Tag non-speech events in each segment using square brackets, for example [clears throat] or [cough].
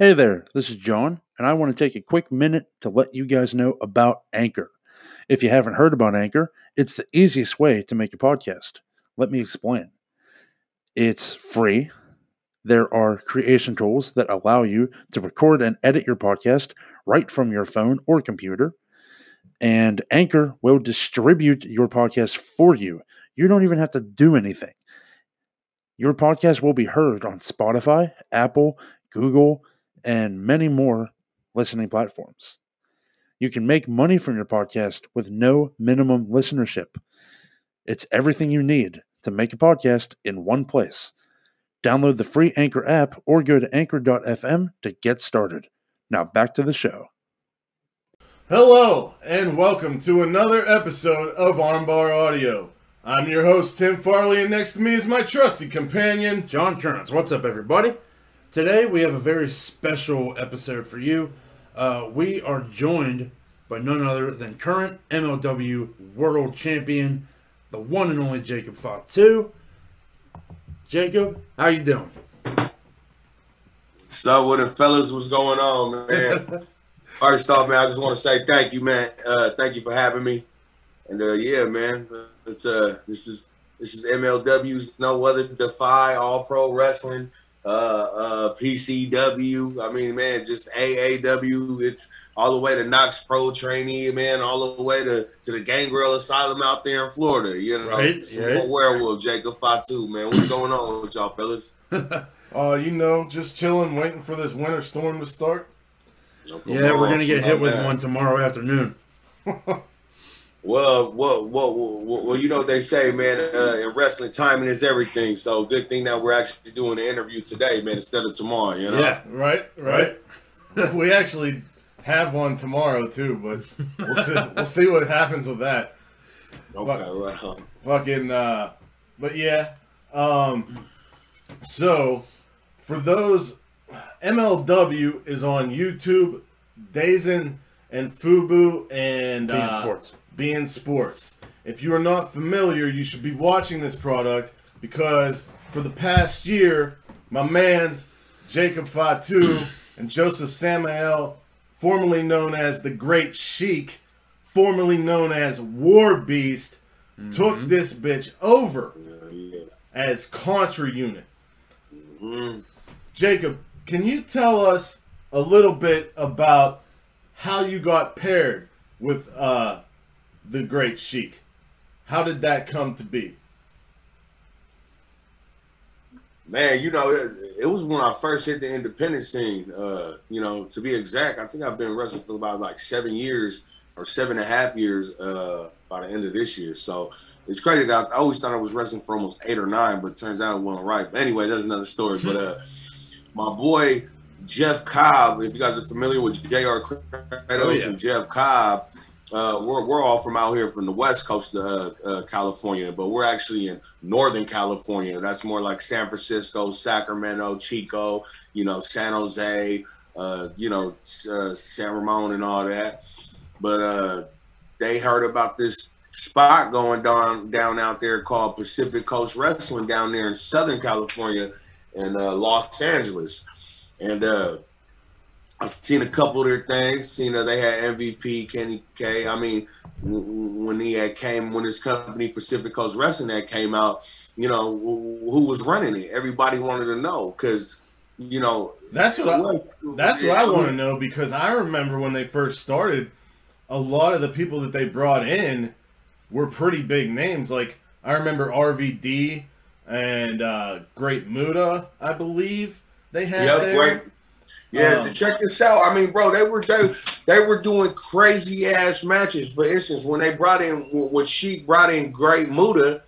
Hey there, this is John, and I want to take a quick minute to let you guys know about Anchor. If you haven't heard about Anchor, it's the easiest way to make a podcast. Let me explain. It's free. There are creation tools that allow you to record and edit your podcast right from your phone or computer. And Anchor will distribute your podcast for you. You don't even have to do anything. Your podcast will be heard on Spotify, Apple, Google, and many more listening platforms. You can make money from your podcast with no minimum listenership. It's everything you need to make a podcast in one place. Download the free Anchor app or go to anchor.fm to get started. Now back to the show. Hello, and welcome to another episode of Armbar Audio. I'm your host, Tim Farley, and next to me is my trusty companion, John Kearns, what's up, everybody? Today we have a very special episode for you. Uh, we are joined by none other than current MLW World Champion, the one and only Jacob Fatu. Jacob, how you doing? So what the fellas was going on, man? [laughs] First off, man, I just want to say thank you, man. Uh, thank you for having me. And uh, yeah, man, it's uh, this is this is MLW's no other Defy All Pro Wrestling, uh, uh, PCW. I mean, man, just AAW. It's all the way to Knokx Pro Trainee, man, all the way to, to the Gangrel Asylum out there in Florida. You know, Right, Samoan Werewolf, Jacob Fatu, man. What's going on with y'all fellas? [laughs] uh, you know, just chilling, waiting for this winter storm to start. Yeah, we're gonna get hit with Okay. one tomorrow afternoon. [laughs] Well, well, well, well, well, you know what they say, man. Uh, in wrestling, timing is everything. So, good thing that we're actually doing the interview today, man, instead of tomorrow. You know. Yeah, Right, right. we actually have one tomorrow too, but we'll see. [laughs] we'll see what happens with that. Okay. Right on. Fucking, uh, but yeah. Um, so for those, MLW is on YouTube, DAZN and Fubo and beIN uh, sports. Being sports. If you are not familiar, you should be watching this product because for the past year, my man's Jacob Fatu and Josef Samael, formerly known as the Great Sheik, formerly known as War Beast, took this bitch over as Contra Unit. Mm. Jacob, can you tell us a little bit about how you got paired with uh, the Great Sheik? How did that come to be? Man, you know, it, it was when I first hit the independent scene. Uh, you know, to be exact, I think I've been wrestling for about like seven years or seven and a half years uh, by the end of this year. So it's crazy that I always thought I was wrestling for almost eight or nine, but it turns out it wasn't right. But anyway, that's another story. But uh, my boy Jeff Cobb, if you guys are familiar with Jr. Kratos Oh, yeah. and Jeff Cobb, uh, we're, we're all from out here from the west coast of uh, uh, California, but we're actually in Northern California. That's more like San Francisco, Sacramento, Chico, you know, San Jose, uh, you know, uh, San Ramon and all that. But they heard about this spot going down down out there called Pacific Coast Wrestling down there in Southern California and uh, Los Angeles. And uh, I've seen a couple of their things. Seen that they had MVP Kenny K. I mean, when he had came, when his company Pacific Coast Wrestling that came out, you know, who was running it? Everybody wanted to know because, you know, That's what I, that's what I want to know because I remember when they first started, a lot of the people that they brought in were pretty big names. Like I remember RVD and uh, Great Muta, I believe they had Yep, there. great. Yeah, Um, to check this out. I mean, bro, they were they, they were doing crazy ass matches. For instance, when they brought in when she brought in Great Muta,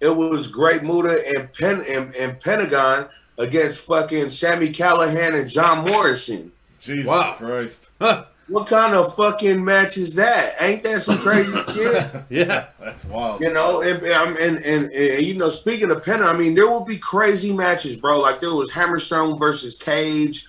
it was Great Muta and Pen and, and Pentagon against fucking Sami Callihan and John Morrison. Jesus Wow. Christ. What kind of fucking match is that? Ain't that some crazy [laughs] shit? Yeah, That's wild. You know, and, and, and, and, and, you know, speaking of Penna, I mean, there will be crazy matches, bro. Like there was Hammerstone versus Cage.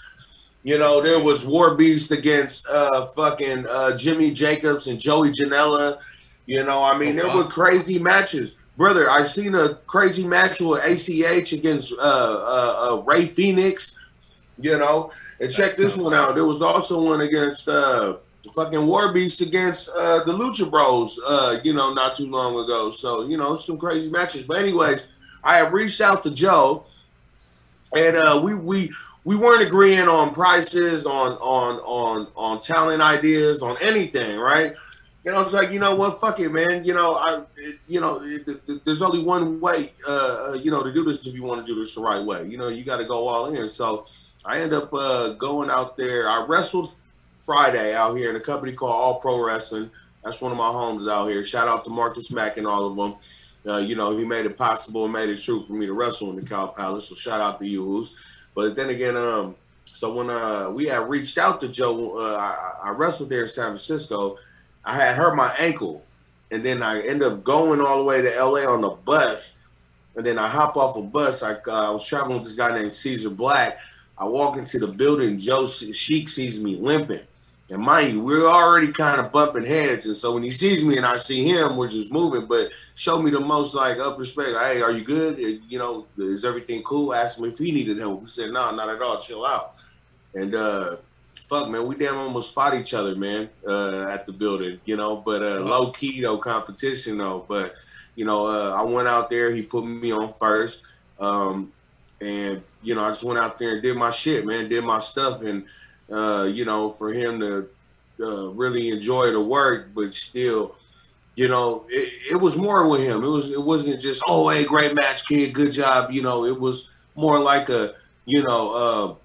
You know, there was War Beast against uh fucking uh Jimmy Jacobs and Joey Janela. You know, I mean, Oh, there wow. were crazy matches. Brother, I seen a crazy match with ACH against uh, uh, uh Rey Fenix, you know, And check this one out. There was also one against uh fucking War Beast against uh the Lucha Bros, uh, you know, not too long ago. So, you know, some crazy matches. But anyways, I have reached out to Joe and uh we we we weren't agreeing on prices, on on on on talent ideas, on anything, right? You know, it's like you know what, fuck it, man. You know, I, it, you know, it, it, there's only one way, uh, uh, you know, to do this if you want to do this the right way. You know, you got to go all in. So I end up uh, going out there. I wrestled Friday out here in a company called All Pro Wrestling. That's one of my homes out here. Shout out to Marcus Mack and all of them. Uh, you know, he made it possible and made it true for me to wrestle in the Cow Palace. So shout out to you, But then again, um, so when uh, we had reached out to Joe, uh, I, I wrestled there in San Francisco I had hurt my ankle, and then I ended up going all the way to LA on the bus. And then I hop off a bus. I, uh, I was traveling with this guy named Caesar Black. I walk into the building. Joe Sheik sees me limping. And mind you, we're already kind of bumping heads. And so when he sees me and I see him, we're just moving, but show me the most like up respect. Hey, are you good? You know, is everything cool? Ask him if he needed help. He said, no, not at all. Chill out. And uh, fuck, man, we damn almost fought each other, man, uh, at the building, you know. But uh, low key though, competition though. But you know, uh, I went out there. He put me on first, um, and you know, I just went out there and did my shit, man, did my stuff, and uh, you know, for him to uh, really enjoy the work, but still. You know, it, it was more with him. It was. It wasn't just, oh, hey, great match, kid, good job. You know, it was more like a, you know, uh,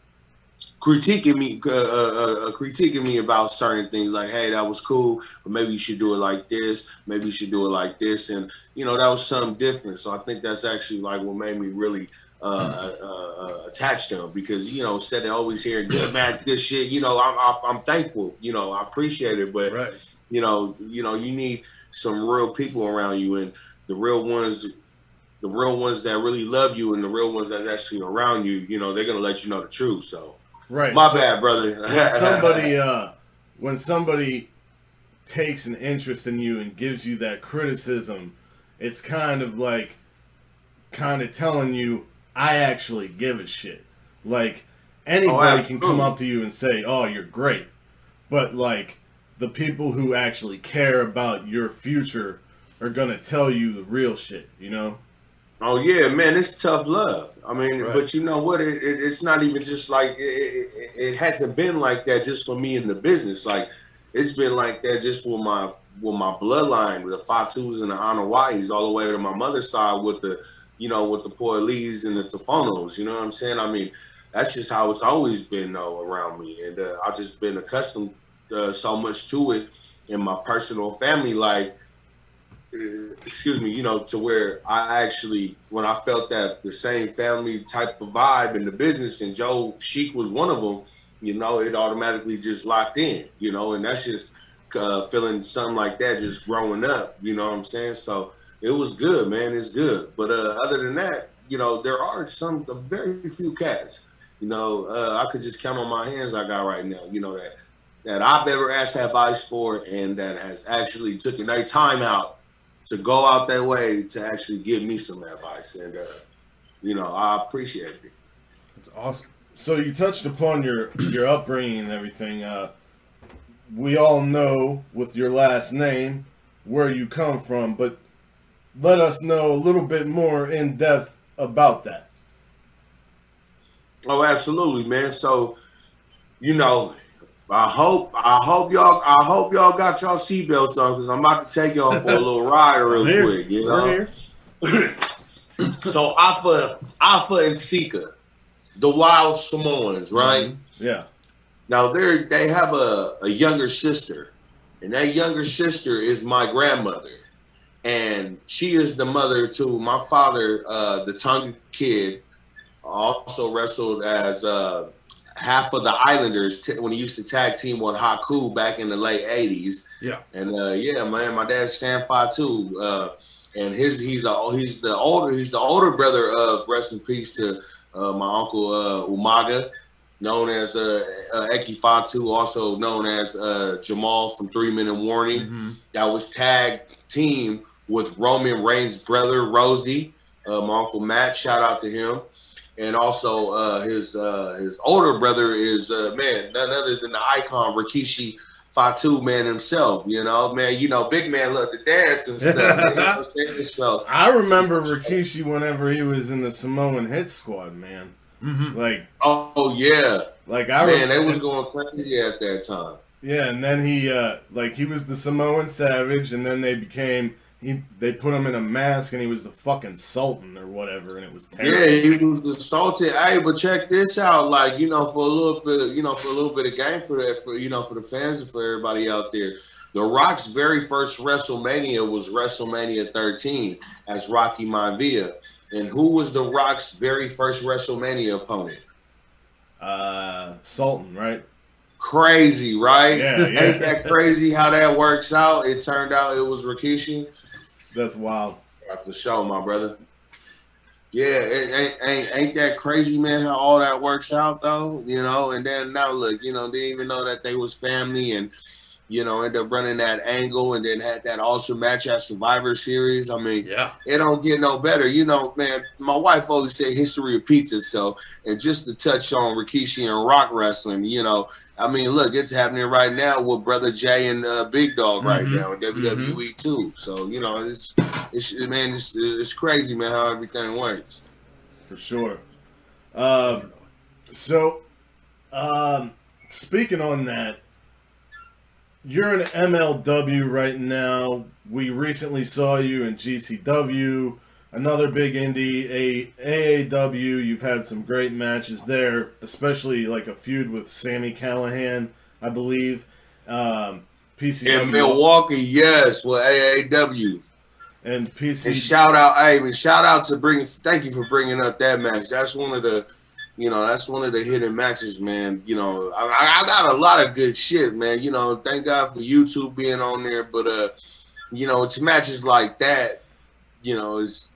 critiquing me, uh, uh, uh, critiquing me about certain things, like, "Hey, that was cool, but maybe you should do it like this. Maybe you should do it like this." And you know, that was something different. So I think that's actually like what made me really uh, uh, uh attached to him because you know, instead of always hearing good [laughs] man, good shit, you know, I'm, I'm thankful. You know, I appreciate it, but right. you know, you know, you need some real people around you, and the real ones the real ones that really love you and the real ones that's actually around you, you know, they're gonna let you know the truth. So Right. My so bad, brother. when [laughs] somebody uh when somebody takes an interest in you and gives you that criticism, it's kind of like kind of telling you I actually give a shit. Like oh, anybody oh, can come up to you and say, "Oh, you're great." But like the people who actually care about your future are going to tell you the real shit, you know? Oh yeah, man, it's tough love. I mean, right. but you know what? It, it, it's not even just like it, it, hasn't been like that just for me in the business. Like it's been like that just for my with my bloodline, with the Fatus and the Anoa'is, all the way to my mother's side with the, you know, with the poor Poilus and the Tafonos. You know what I'm saying? I mean, that's just how it's always been though around me, and uh, I've just been accustomed uh, so much to it in my personal family life excuse me, you know, to where I actually, when I felt that the same family type of vibe in the business, and Joe Sheik was one of them, you know, it automatically just locked in, you know, and that's just uh, feeling something like that just growing up, you know what I'm saying? So it was good, man. It's good. But uh, other than that, you know, there are some, very few cats, you know, uh, I could just count on my hands I got right now, you know, that that I've ever asked advice for and that has actually taken their time out to go out that way to actually give me some advice, and uh, you know I appreciate it. That's awesome. So you touched upon your [clears throat] your upbringing and everything. Uh, we all know with your last name where you come from, but let us know a little bit more in depth about that. Oh, absolutely, man. So, you know, I hope I hope y'all I hope y'all got y'all seatbelts on because I'm about to take y'all for a little ride real quick. You know. [clears throat] so Afa Afa and Sika, the Wild Samoans, right? Mm-hmm. Yeah. Now they're they have a, a younger sister, and that younger sister is my grandmother, and she is the mother to my father, uh, the Tonga kid. Also wrestled as uh, half of the Islanders t- when he used to tag team with Haku back in the late '80s. Yeah, and uh, yeah, man, my dad's Sam too, uh, and his he's a he's the older he's the older brother of rest in peace to uh, my uncle uh, Umaga, known as uh, uh, Eki Fatu, also known as uh, Jamal from Three Minute Warning. Mm-hmm. That was tag team with Roman Reigns' brother Rosie, uh, my uncle Matt. Shout out to him and also uh, his uh, his older brother is uh, man none other than the icon Rikishi Fatu man himself. You know, man, you know, big man loved to dance and stuff. you [laughs] so I remember Rikishi whenever he was in the Samoan Hit Squad, man. Mm-hmm. Like, oh yeah, like I man, they was going crazy at that time. Yeah, and then he uh like he was the Samoan Savage, and then they became he they put him in a mask, and he was the fucking Sultan or whatever, and it was terrible. Yeah, he was the sultan. Hey, but check this out. Like, you know, for a little bit, you know, for a little bit of game for that, for you know, for the fans and for everybody out there. The Rock's very first WrestleMania was WrestleMania 13 as Rocky Maivia. And who was the Rock's very first WrestleMania opponent? Uh, Sultan, right? Crazy, right? Yeah, [laughs] yeah. Ain't that crazy how that works out? It turned out it was Rikishi. That's wild. Right, for sure, my brother. Yeah, it ain't, ain't ain't that crazy, man? How all that works out, though, you know. And then now, look, you know, they didn't even know that they was family, and you know, end up running that angle, and then had that awesome match at Survivor Series. I mean, Yeah. it don't get no better, you know, man. My wife always said history repeats itself, and just to touch on Rikishi and Rock wrestling, you know, I mean, look, it's happening right now with Brother Jay and uh, Big Dog right Mhm. now in WWE too. So you know, it's it's man, it's it's crazy, man, how everything works. For sure. Uh, so, um, speaking on that, you're in MLW right now. We recently saw you in GCW, another big indie, a AAW. You've had some great matches there, especially like a feud with Sami Callihan, I believe. Um, PCW In Milwaukee, yes, with AAW. and PC. And shout out, hey, shout out to bring. Thank you for bringing up that match. That's one of the, you know, that's one of the hidden matches, man. You know, I, I got a lot of good shit, man. You know, thank God for YouTube being on there, but uh, you know, it's matches like that. You know, it's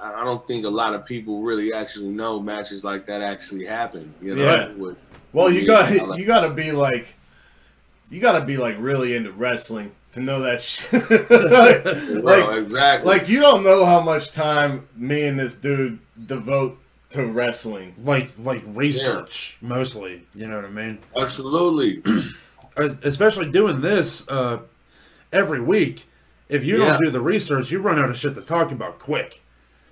I I don't think a lot of people really actually know matches like that actually happen. You know, Yeah. with- Well, you got like- you got to be like, you got to be like really into wrestling to know that shit. [laughs] well, like, exactly. like you don't know how much time me and this dude devote to wrestling. Like like research mostly. You know what I mean? absolutely. [clears throat] Especially doing this uh, every week. If you Yeah. don't do the research, you run out of shit to talk about quick.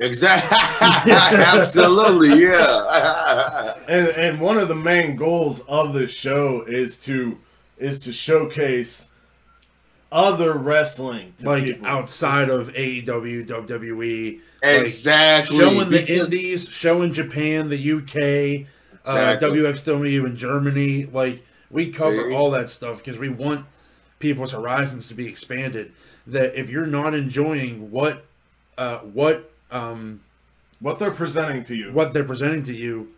Exactly. [laughs] absolutely. Yeah. [laughs] And and one of the main goals of this show is to is to showcase other wrestling to Like people. outside of AEW, WWE, like, exactly. showing the Because- indies, showing Japan, the UK, Exactly. uh, WXW in Germany. Like we cover See? all that stuff because we want people's horizons to be expanded. That if you're not enjoying what uh, what um, what they're presenting to you. what they're presenting to you,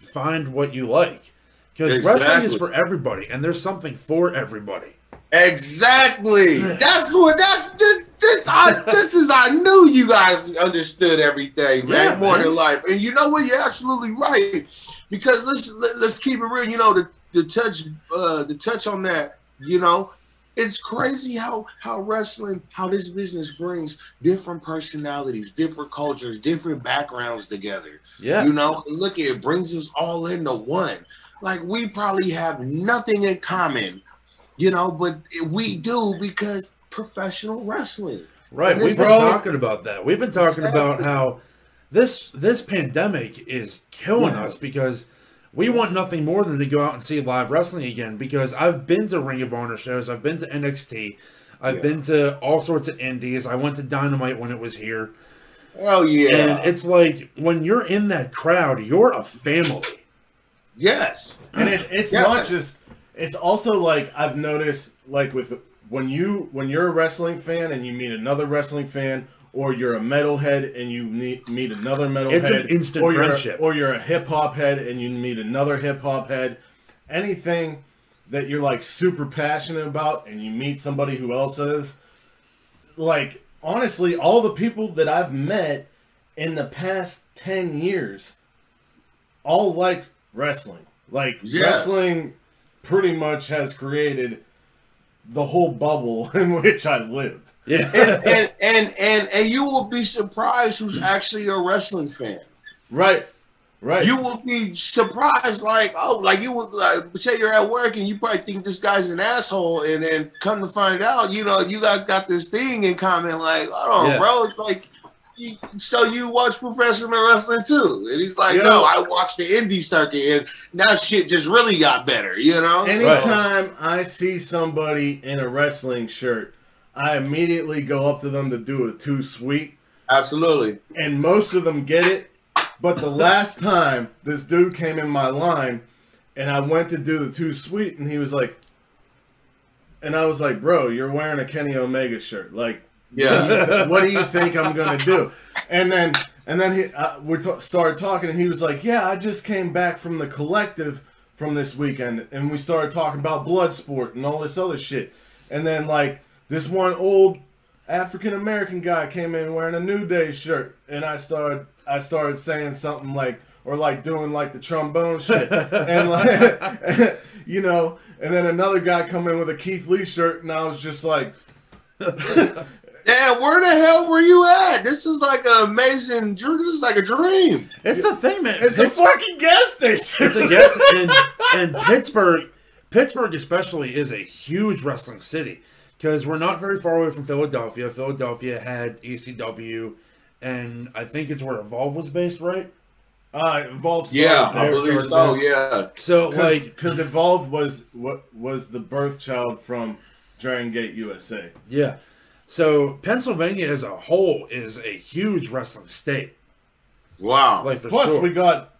find what you like. Because wrestling is for everybody, and there's something for everybody. Exactly. That's what. That's this. This, I, this is. I knew you guys understood everything, man. Yeah, more man. than life. And you know what? You're absolutely right. Because let's let, let's keep it real. You know the the touch uh the touch on that. You know, it's crazy how how wrestling how this business brings different personalities, different cultures, different backgrounds together. Yeah, You know, look, it brings us all into one. Like we probably have nothing in common, you know, but we do because professional wrestling. right. We've been talking about that. We've been talking about how this this pandemic is killing us because we want nothing more than to go out and see live wrestling again. Because I've been to Ring of Honor shows, I've been to NXT, I've Yeah. been to all sorts of indies. I went to Dynamite when it was here, Hell yeah. and it's like when you're in that crowd, you're a family. yes. and it, it's Yeah. not just it's also like i've noticed like with when you when you're a wrestling fan and you meet another wrestling fan or you're a metalhead and you meet, meet another metalhead It's an instant or you're, or you're a hip-hop head and you meet another hip-hop head anything that you're like super passionate about and you meet somebody who else is like honestly all the people that i've met in the past 10 years all like wrestling like Yes. wrestling pretty much has created the whole bubble [laughs] in which i live Yeah, And, and and and and you will be surprised who's actually a wrestling fan. right Right. You will be surprised, like, oh, like you would like say you're at work and you probably think this guy's an asshole, and then come to find out, you know, you guys got this thing in common, like, oh, Yeah. bro, it's like, so you watch professional wrestling too? And he's like, Yeah. no, I watched the indie circuit, and now shit just really got better, you know? Anytime I see somebody in a wrestling shirt, I immediately go up to them to do a two sweet, Absolutely. and most of them get it. But the last time this dude came in my line, and I went to do the two sweet, and he was like, and I was like, bro, you're wearing a Kenny Omega shirt, like. Yeah. what do you think I'm gonna do? And then and then he uh, we t- started talking, and he was like, "Yeah, I just came back from the collective from this weekend," and we started talking about blood sport and all this other shit. And then like this one old African American guy came in wearing a New Day shirt, and I started I started saying something like or like doing like the trombone shit, and like [laughs] you know, and then another guy come in with a Keith Lee shirt, and I was just like. [laughs] Damn, where the hell were you at? This is like an amazing, dr- this is like a dream. It's the thing, man. It's a fucking gas station. It's a guess, [laughs] and, and Pittsburgh, Pittsburgh especially is a huge wrestling city because we're not very far away from Philadelphia. Philadelphia had ECW, and I think it's where Evolve was based, right? Uh, Evolve Yeah, I believe so. there. Yeah. So like, because Evolve was what was the birth child from Dragon Gate USA. yeah. So Pennsylvania as a whole is a huge wrestling state. Wow. Like for Plus, sure. we got,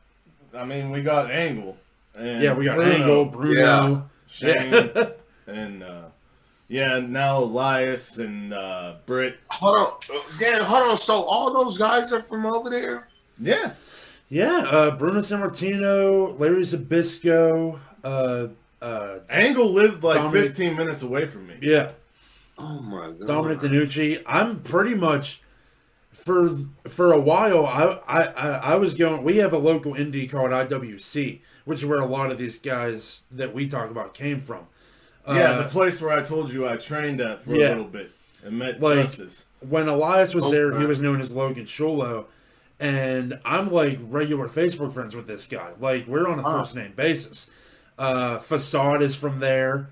I mean, we got Angle. And yeah, we got Bruno, Angle, Bruno. Shane, Yeah. [laughs] and uh, yeah, now Elias and uh, Britt. Hold on. Dan, hold on. So all those guys are from over there? Yeah, yeah, uh, Bruno Sammartino, Larry Zbyszko, uh, uh, Angle lived like Dominic- 15 minutes away from me. yeah, Oh my god. Dominic DeNucci. I'm pretty much for for a while. I, I I I was going. We have a local indie called IWC, which is where a lot of these guys that we talk about came from. Yeah, Uh, the place where I told you I trained at for yeah. a little bit and met Like- Justice. when Elias was there, he was known as Logan Shulo, and I'm like regular Facebook friends with this guy. Like we're on a Huh. first name basis. Uh, Facade is from there.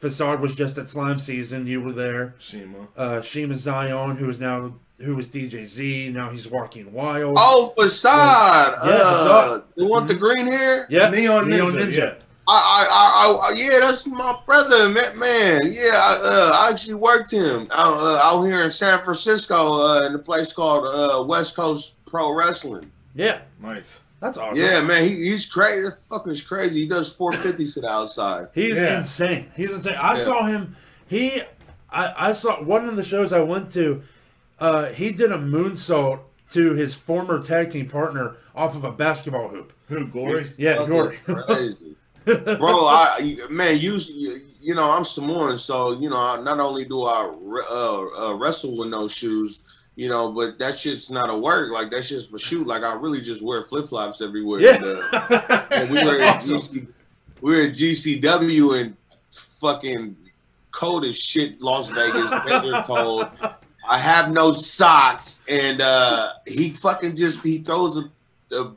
Facade was just at Slime Season. You were there. Zema. Uh, Zema Ion, who is now who was DJ Z, now he's Joaquin Wilde. Oh, Facade. Yeah, uh, Facade. The one with the green hair? yeah, Neon Ninja. Yeah. I, I, I, I, yeah, that's my brother, man. man. Yeah, I, uh, I actually worked him out, uh, out here in San Francisco uh, in a place called uh, West Coast Pro Wrestling. yeah, Nice. That's awesome. Yeah, man, he, he's crazy. That fucker's crazy. He does 450s to the outside. He's Yeah. insane. He's insane. I Yeah. saw him. He, I, I saw one of the shows I went to. Uh, he did a moonsault to his former tag team partner off of a basketball hoop. Who, Gory? Yeah, Gory. Crazy. Bro, I man, you you know I'm Samoan, so you know not only do I uh, uh, wrestle with no shoes, you know, but that shit's not a work. Like that shit's for shoot. Like I really just wear flip flops everywhere. Yeah. [laughs] And, we were at awesome. GC, we were at GCW and fucking cold as shit, Las Vegas, weather [laughs] cold. I have no socks, and uh, he fucking just he throws a, a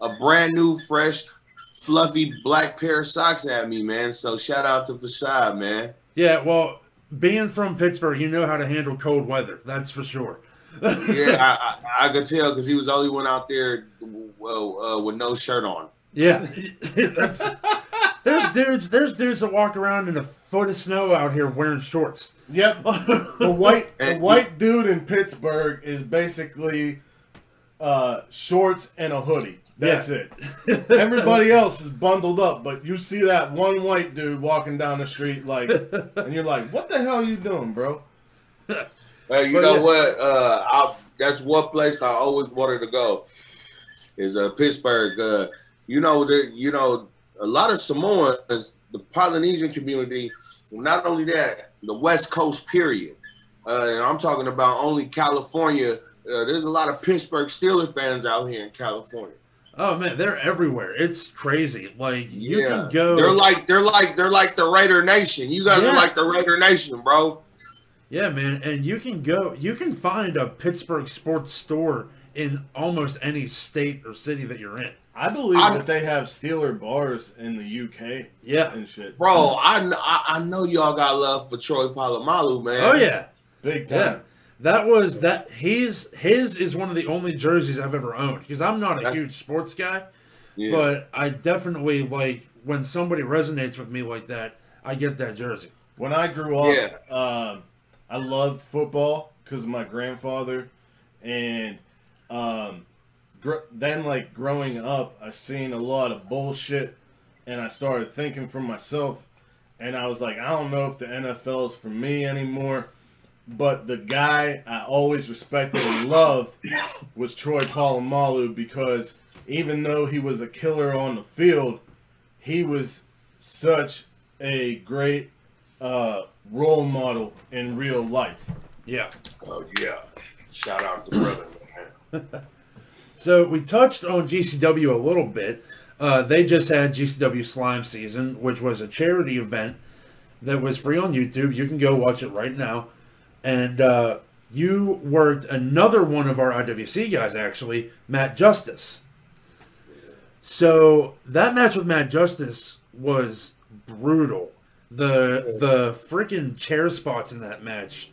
a brand new, fresh, fluffy black pair of socks at me, man. So shout out to Facade, man. Yeah, well, being from Pittsburgh, you know how to handle cold weather. That's for sure. Yeah, [laughs] I, I, I could tell because he was the only one out there well, uh, with no shirt on. Yeah, [laughs] that's, there's dudes. There's dudes that walk around in a foot of snow out here wearing shorts. Yep. [laughs] The white the white dude in Pittsburgh is basically uh, shorts and a hoodie. That's Yeah. it. Everybody else is bundled up, but you see that one white dude walking down the street like, and you're like, "What the hell are you doing, bro?" Hey, you But know yeah. what? Uh, I, that's one place I always wanted to go. Is uh, Pittsburgh. Uh, you know that you know a lot of Samoans, the Polynesian community. Not only that, the West Coast period. Uh, and I'm talking about only California. Uh, there's a lot of Pittsburgh Steelers fans out here in California. Oh man, they're everywhere. It's crazy. Like you can go. They're like they're like they're like the Raider Nation. You guys Yeah. are like the Raider Nation, bro. Yeah, man, and you can go. You can find a Pittsburgh sports store in almost any state or city that you're in. I believe I- that they have Steeler bars in the UK Yeah. and shit. Bro, I, I I know y'all got love for Troy Polamalu, man. Oh yeah. Big time. Yeah. That was that he's his is one of the only jerseys I've ever owned because I'm not a That's- huge sports guy, Yeah. but I definitely like when somebody resonates with me like that, I get that jersey. When I grew up, Yeah. um, I loved football because of my grandfather, and um, gr- then like growing up, I seen a lot of bullshit, and I started thinking for myself, and I was like, I don't know if the NFL is for me anymore. But the guy I always respected and loved was Troy Polamalu because even though he was a killer on the field, he was such a great uh, role model in real life. Yeah. oh yeah. Shout out to brother. [laughs] So we touched on GCW a little bit. Uh, they just had GCW Slime Season, which was a charity event that was free on YouTube. You can go watch it right now. And uh, you worked another one of our IWC guys, actually, Matt Justice. So that match with Matt Justice was brutal. The the freaking chair spots in that match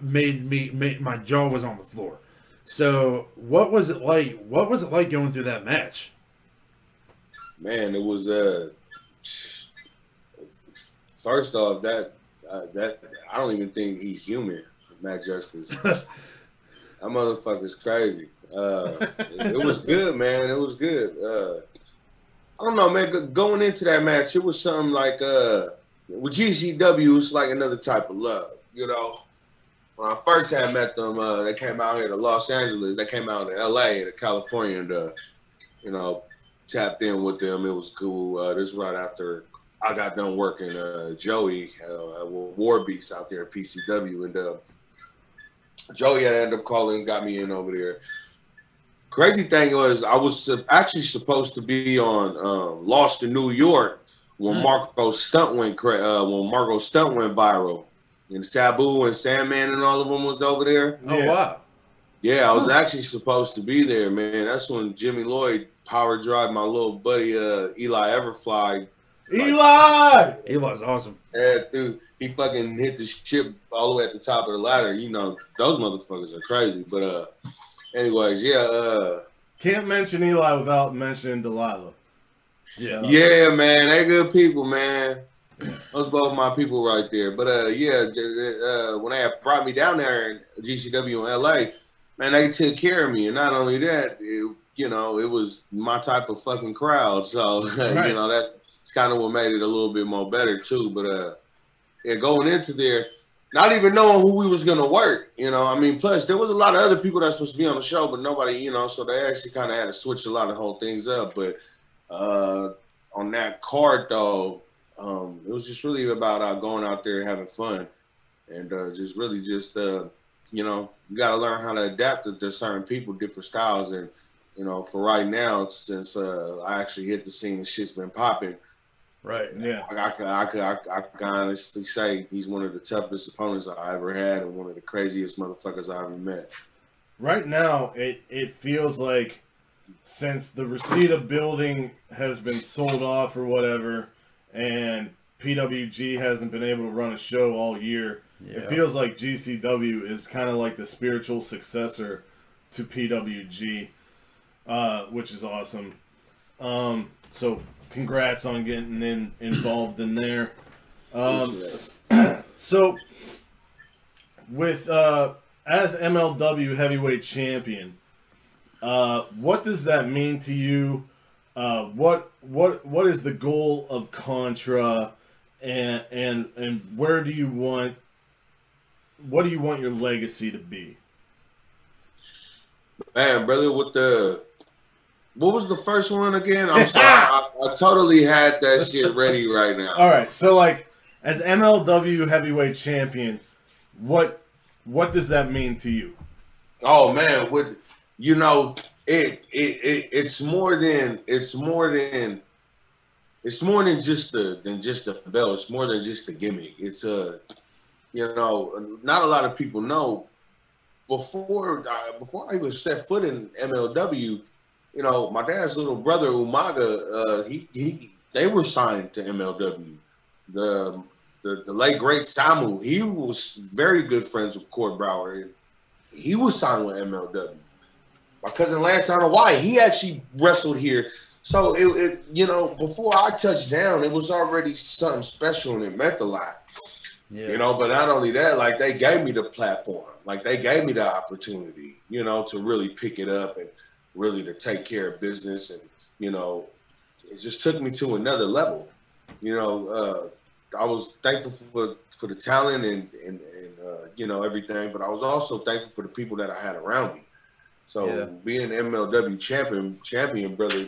made me made my jaw was on the floor. So, what was it like? What was it like going through that match? Man, it was uh first off that uh, that I don't even think he's human, Matt Justice. [laughs] that motherfucker's crazy. Uh, it, it was good, man. It was good. Uh, I don't know, man. Going into that match, it was something like uh, with GCW, it's like another type of love, you know. When I first had met them, uh, they came out here to Los Angeles. They came out to LA, to California, and uh, you know, tapped in with them. It was cool. Uh, this is right after I got done working uh, Joey uh, War Beast out there at PCW, and uh, Joey had ended up calling, got me in over there. Crazy thing was, I was actually supposed to be on um, Lost in New York when Mm. Marko Stunt went cra- uh, when Marco stunt went viral, and Sabu and Sandman and all of them was over there. Oh Yeah. wow! Yeah, I was actually supposed to be there, man. That's when Jimmy Lloyd power drive my little buddy uh, Eli Everfly. Eli! He was awesome. Yeah, dude, he fucking hit the ship all the way at the top of the ladder. You know, those motherfuckers are crazy. But uh, anyways, yeah, uh, Can't mention Eli without mentioning Delilah. Yeah. yeah, man, they good people, man. Those both my people right there. But uh, yeah, uh, when they brought me down there in GCW in LA, man, they took care of me, and not only that, it, you know, it was my type of fucking crowd. So [laughs] Right. you know that's kind of what made it a little bit more better too. But uh, yeah, going into there, not even knowing who we was gonna work, you know. I mean, plus there was a lot of other people that's supposed to be on the show, but nobody, you know. So they actually kind of had to switch a lot of whole things up. But uh, on that card though, um, it was just really about uh, going out there having fun, and uh, just really just uh, you know you got to learn how to adapt to, to certain people, different styles, and you know for right now since uh, I actually hit the scene and shit's been popping. Right. Yeah. I, I, could, I, could, I, I can honestly say he's one of the toughest opponents I ever had and one of the craziest motherfuckers I ever met. Right now, it, it feels like since the Reseda building has been sold off or whatever, and PWG hasn't been able to run a show all year, Yeah. it feels like GCW is kind of like the spiritual successor to PWG, uh, which is awesome. Um, so congrats on getting in involved in there. Um, [clears throat] so with uh, as MLW heavyweight champion, uh, what does that mean to you? Uh, what what what is the goal of Contra, and and and where do you want? What do you want your legacy to be? Man, brother, with the what was the first one again? I'm sorry, [laughs] I, I totally had that shit ready right now. All right, so like as MLW heavyweight champion, what what does that mean to you? Oh man, with you know, it it, it it's more than it's more than it's more than just the than just the belt. It's more than just the gimmick. It's a you know, not a lot of people know before I, before I even set foot in MLW, you know, my dad's little brother Umaga, uh, he he they were signed to MLW. The the, the late great Samu, he was very good friends with Court Bauer. He was signed with MLW. My cousin Lance Anoa'i, he actually wrestled here. So it, it, you know, before I touched down, it was already something special and it meant a lot. Yeah. You know, but not only that, like they gave me the platform, like they gave me the opportunity, you know, to really pick it up and really to take care of business and you know it just took me to another level you know uh, i was thankful for for the talent and and, and uh, you know everything but i was also thankful for the people that i had around me so yeah. being mlw champion champion brother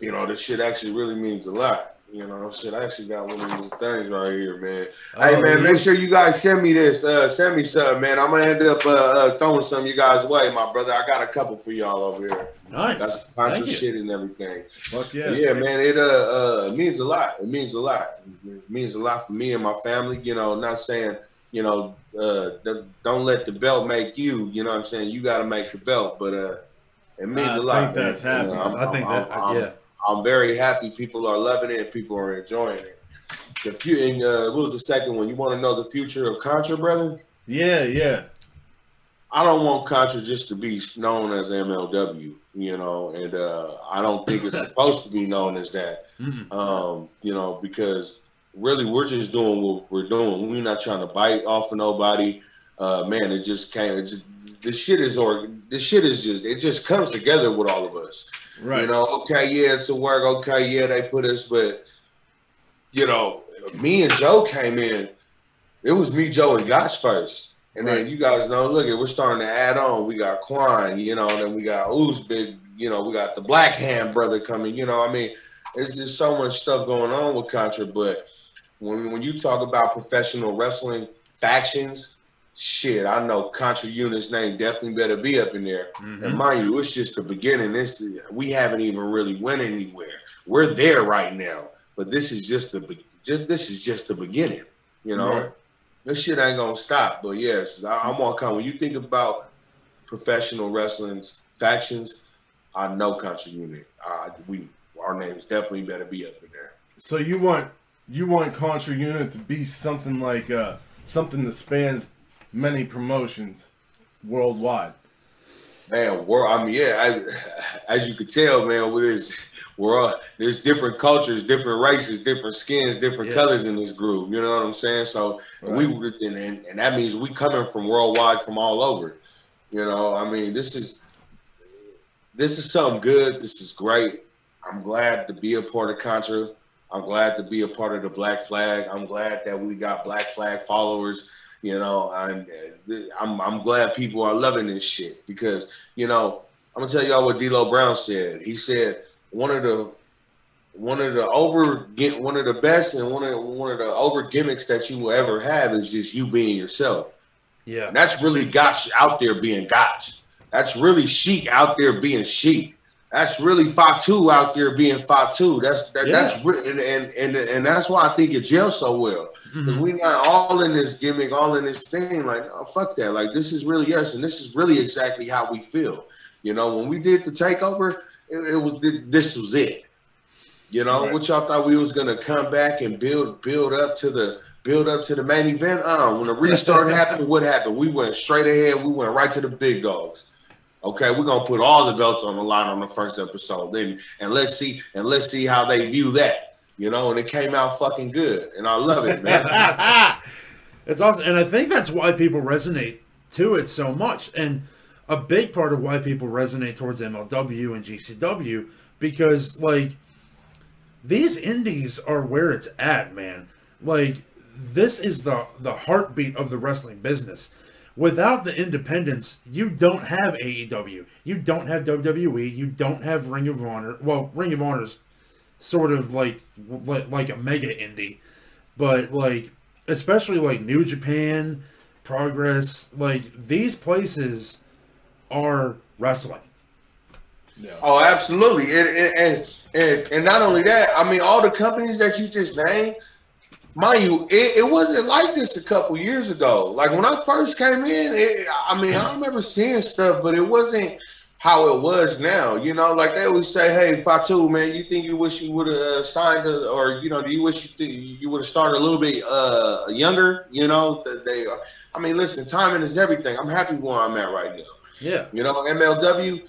you know this shit actually really means a lot you know, shit, I actually got one of these things right here, man. Oh, hey, man, make sure you guys send me this. Uh, send me some, man. I'm gonna end up uh, uh, throwing some you guys way, my brother. I got a couple for y'all over here. Nice. That's Thank you. shit and everything. Fuck yeah. But yeah, man. It uh, uh means a lot. It means a lot. It means a lot for me and my family. You know, not saying you know, uh, don't let the belt make you. You know what I'm saying? You got to make the belt, but uh, it means I a lot. I think that's happening. You know, I think that. I'm, yeah. I'm very happy people are loving it and people are enjoying it. The and, uh, what was the second one? You want to know the future of Contra, brother? Yeah, yeah. I don't want Contra just to be known as MLW, you know, and uh, I don't think it's [laughs] supposed to be known as that, um, you know, because really we're just doing what we're doing. We're not trying to bite off of nobody. Uh, man, it just came. It just, this shit is or this shit is just it just comes together with all of us. Right. You know, okay, yeah, it's a work. Okay, yeah, they put us, but you know, me and Joe came in. It was me, Joe, and Gotch first. And right. then you guys know, look, we're starting to add on. We got Quan, you know, then we got Ooze Big, you know, we got the Black Hand brother coming, you know, I mean, there's just so much stuff going on with Contra. But when, when you talk about professional wrestling factions, shit, I know Contra Unit's name definitely better be up in there. Mm-hmm. And mind you, it's just the beginning. This we haven't even really went anywhere. We're there right now, but this is just the just this is just the beginning. You know, right. this shit ain't gonna stop. But yes, I, am on kind. When you think about professional wrestling's factions, I know Contra Unit. Uh, we our names definitely better be up in there. So you want you want Contra Unit to be something like uh, something that spans many promotions worldwide. Man, we're, I mean, yeah, I, as you can tell, man, with this, we're all, there's different cultures, different races, different skins, different yeah. colors in this group. You know what I'm saying? So right. we and, and, and that means we coming from worldwide, from all over. You know, I mean, this is this is something good. This is great. I'm glad to be a part of Contra. I'm glad to be a part of the Black Flag. I'm glad that we got Black Flag followers you know, I'm, uh, I'm I'm glad people are loving this shit because you know I'm gonna tell y'all what D'Lo Brown said. He said one of the one of the over get one of the best and one of one of the over gimmicks that you will ever have is just you being yourself. Yeah, and that's really Gotch out there being Gotch. That's really Sheik out there being Sheik that's really Fatu out there being Fatu. That's that, yeah. that's and, and and and that's why I think it gels so well. Mm-hmm. We not all in this gimmick, all in this thing. Like, oh fuck that. Like this is really us, and this is really exactly how we feel. You know, when we did the takeover, it, it was this was it. You know, right. what y'all thought we was gonna come back and build build up to the build up to the main event. Uh, when the restart [laughs] happened, what happened? We went straight ahead. We went right to the big dogs. Okay, we're gonna put all the belts on the line on the first episode. Then and let's see and let's see how they view that. You know, and it came out fucking good, and I love it, man. [laughs] it's awesome, and I think that's why people resonate to it so much, and a big part of why people resonate towards MLW and GCW because like these indies are where it's at, man. Like this is the the heartbeat of the wrestling business without the independence, you don't have AEW. You don't have WWE. You don't have Ring of Honor. Well, Ring of Honor's sort of like like a mega indie, but like especially like New Japan, Progress, like these places are wrestling. Yeah. Oh, absolutely, and, and and and not only that, I mean, all the companies that you just named mind you, it, it, wasn't like this a couple years ago. Like when I first came in, it, I mean, I remember seeing stuff, but it wasn't how it was now. You know, like they always say, "Hey, Fatu, man, you think you wish you would have uh, signed, a, or you know, do you wish you you would have started a little bit uh, younger?" You know, that they. I mean, listen, timing is everything. I'm happy where I'm at right now. Yeah. You know, MLW,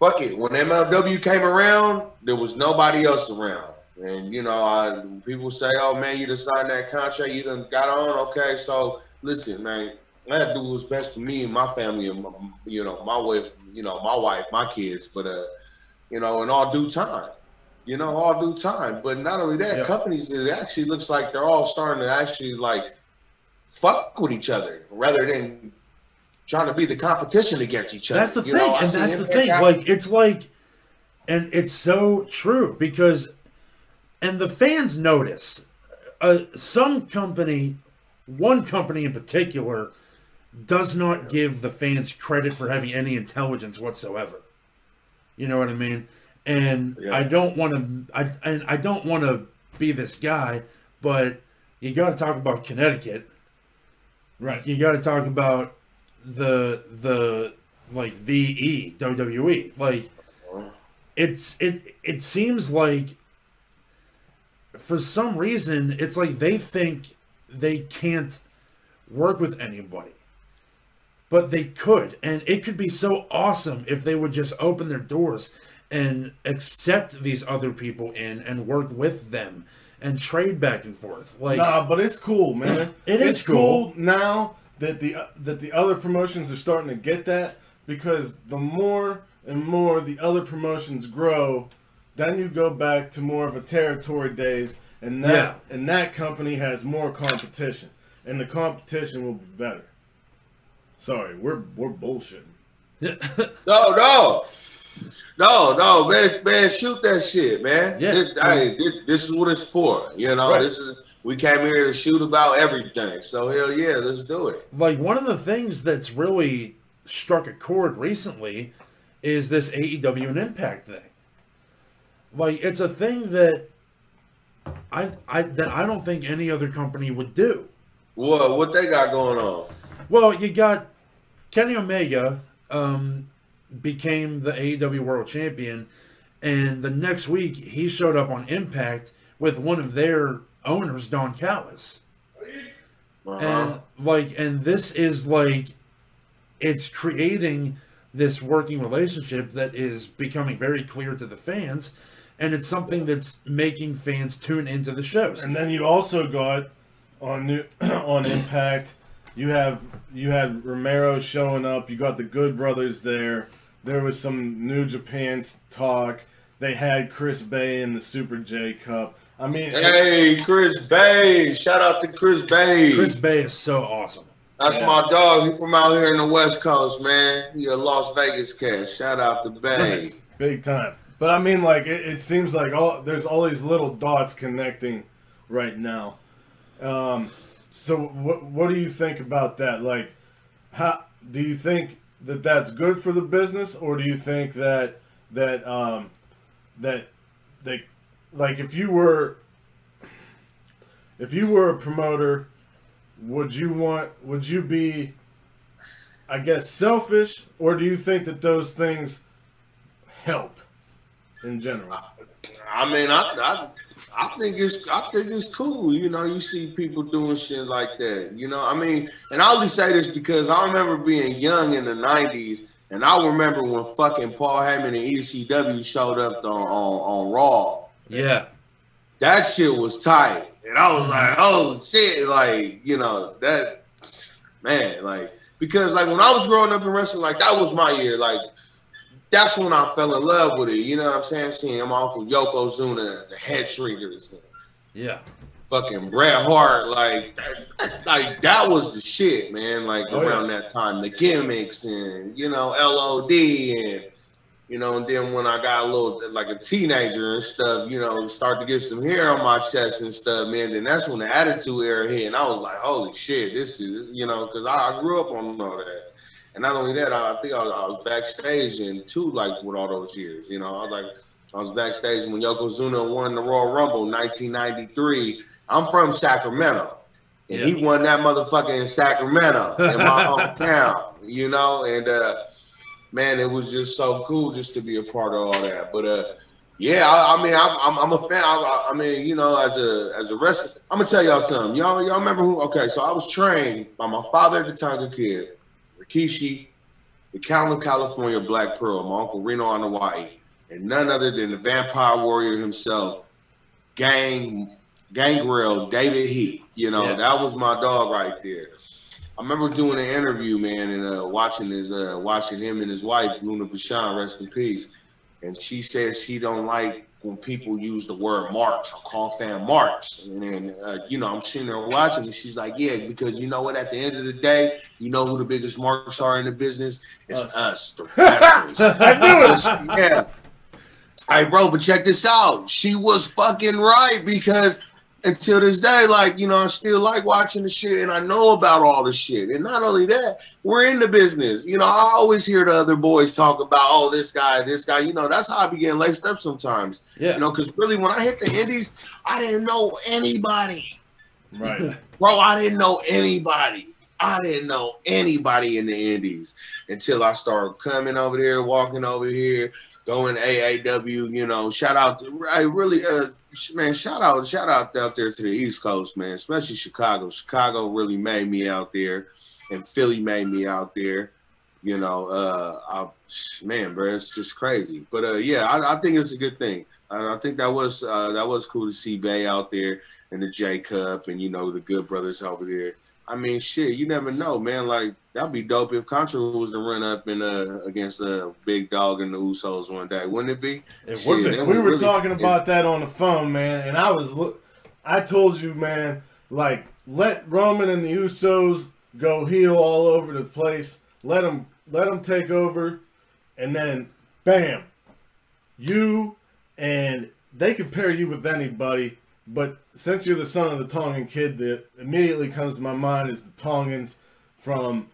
fuck it. When MLW came around, there was nobody else around. And you know, I, people say, "Oh man, you just signed that contract, you done got on." Okay, so listen, man, I had to do what's best for me and my family, and my, you know, my wife, you know, my wife, my kids. But uh, you know, in all due time, you know, all due time. But not only that, Yeah. companies it actually looks like they're all starting to actually like fuck with each other rather than trying to be the competition against each other. That's the You thing, know, and that's the thing. Like it's like, and it's so true because, and the fans notice. Uh, some company, one company in particular, does not give the fans credit for having any intelligence whatsoever. You know what I mean? And Yeah. I don't want to. I and I don't want to be this guy, but you got to talk about Connecticut Right. you got to talk about the the like VE WWE like it's it it seems like for some reason it's like they think they can't work with anybody but they could and it could be so awesome if they would just open their doors and accept these other people in and work with them and trade back and forth like Nah, but it's cool, man. [clears throat] It is it's cool. now that the that the other promotions are starting to get that because the more and more the other promotions grow, then you go back to more of a territory days, and that Yeah. and that company has more competition, and the competition will be better. Sorry, we're we're bullshitting. [laughs] No, no. No, no, man, man, shoot that shit, man. Yeah. This, hey, this, this is what it's for. You know, Right. this is we came here to shoot about everything. So hell yeah, let's do it. like one of the things that's really struck a chord recently is this AEW and Impact thing. Like it's a thing that I I that I don't think any other company would do. What what they got going on? Well, you got Kenny Omega um, became the AEW World Champion, and the next week he showed up on Impact with one of their owners, Don Callis. Uh-huh. and like and this is like it's creating this working relationship that is becoming very clear to the fans and it's something that's making fans tune into the shows And then you also got on new [clears throat] on Impact. You have you had Romero showing up. You got the Good Brothers there. There was some New Japan's talk. They had Chris Bey in the Super J Cup. I mean, Hey, Chris Bey. Shout out to Chris Bey. chris bey is so awesome That's Yeah. my dog. He from out here in the West Coast, man. He a Las Vegas cat. Shout out to Bey. Nice. big time. But I mean, like it, it seems like all there's all these little dots connecting right now. Um, so what what do you think about that? Like, how do you think that that's good for the business, or do you think that that um, that they like if you were if you were a promoter, would you want would you be I guess selfish, or do you think that those things help in general? I mean, I, I, I think it's, I think it's cool. You know, you see people doing shit like that. You know, I mean, and I only say this because I remember being young in the '90s, and I remember when fucking Paul Heyman and ECW showed up on on, on Raw. yeah That shit was tight, and I was like, oh shit, like you know that man, like because like when I was growing up in wrestling, like that was my year, like that's when I fell in love with it. You know what I'm saying? Seeing my uncle Yokozuna, the head shrinkers, yeah fucking Bret Hart, like, like that was the shit, man. Like Oh, yeah. around that time, the gimmicks and you know LOD and you know, and then when I got a little like a teenager and stuff, you know, start to get some hair on my chest and stuff, man. Then that's when the attitude era hit, and I was like, holy shit, this is you know, because I, I grew up on all that. And not only that, I, I think I was, I was backstage in two, like with all those years. You know, I was like, I was backstage when Yokozuna won the Royal Rumble, 1993. I'm from Sacramento, and Yeah. he won that motherfucker in Sacramento, in my [laughs] hometown. You know, and uh, man, it was just so cool just to be a part of all that. But uh, yeah, I, I mean, I'm, I'm, I'm, a fan. I, I, mean, you know, as a as a wrestler, I'm gonna tell y'all something. Y'all y'all remember who? Okay, so I was trained by my father at the Tonga Kid, Rikishi, the Calvin, of California Black Pearl, my uncle Reno Anoa'i, and none other than the Vampire Warrior himself, Gang Gangrel David Heath. You know, yeah. that was my dog right there. I remember doing an interview, man, and uh, watching his uh, watching him and his wife, Luna Vachon, rest in peace. And she says she don't like when people use the word marks or call fan marks. And then, uh, you know, I'm sitting there watching, and she's like, "Yeah, because you know what? At the end of the day, you know who the biggest marks are in the business? It's us, us [laughs] I knew it. [laughs] Yeah. All right, bro, but check this out. She was fucking right because until this day, like, you know, I still like watching the shit and I know about all the shit. And not only that, we're in the business. You know, I always hear the other boys talk about, oh, this guy, this guy. You know, that's how I be getting laced up sometimes. Yeah. You know, because really, when I hit the Indies, I didn't know anybody. Right. [laughs] Bro, I didn't know anybody. I didn't know anybody in the Indies until I started coming over there, walking over here, going AAW. You know, shout out to I really uh man, shout out, shout out out there to the East Coast, man, especially Chicago. Chicago really made me out there, and Philly made me out there. You know, uh, I, man, bro, it's just crazy. But uh, yeah, I, I think it's a good thing. I, I think that was uh, that was cool to see Bey out there and the J Cup, and you know the good brothers over there. I mean, shit, you never know, man. Like that'd be dope if Contra was to run up in uh against a big dog in the Usos one day, wouldn't it be? It shit, would be. We were really, talking about that on the phone, man, and I was look. I told you, man, like let Roman and the Usos go heel all over the place. Let them let them take over, and then bam, you and they could pair you with anybody but since you're the son of the Tongan kid, that immediately comes to my mind is the Tongans from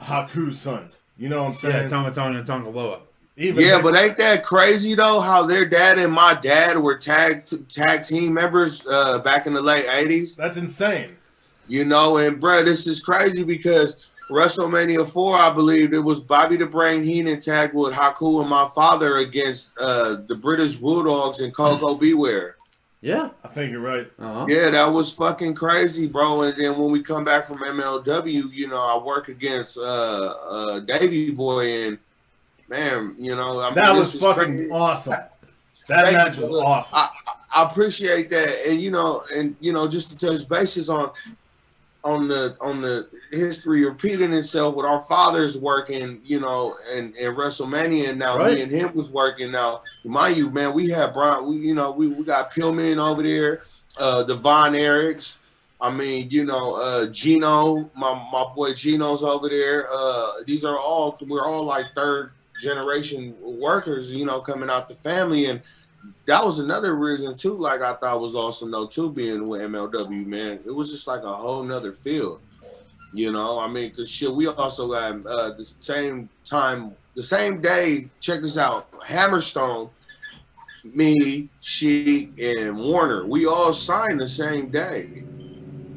Haku's sons. You know what I'm saying? Yeah, Tonga Tonga and Tanga Loa. Even yeah, but ain't that crazy though? How their dad and my dad were tag tag team members uh, back in the late '80s. That's insane. You know, and bro, this is crazy because WrestleMania four, I believe it was Bobby the Brain Heenan tagged with Haku and my father against uh, the British Bulldogs and Koko [laughs] B. Ware. Yeah, I think you're right. Uh-huh. Yeah, that was fucking crazy, bro. And then when we come back from MLW, you know, I work against uh uh Davy Boy and man, you know, I mean, that was fucking crazy. awesome. That match was awesome. I, I appreciate that, and you know, and you know, just to touch bases on on the on the history repeating itself with our fathers working, you know, and, and WrestleMania, and now right. me and him was working. Now, mind you, man, we have Brian, we you know, we, we got Pillman over there, uh, the Von Erichs. I mean, you know, uh, Gino, my my boy Gino's over there. Uh, these are all we're all like third generation workers, you know, coming out the family and that was another reason too. Like I thought was awesome though too, being with MLW, man. It was just like a whole nother field. You know, I mean, cause shit, we also got uh, the same time, the same day. Check this out, Hammerstone, me, she, and Warner. We all signed the same day.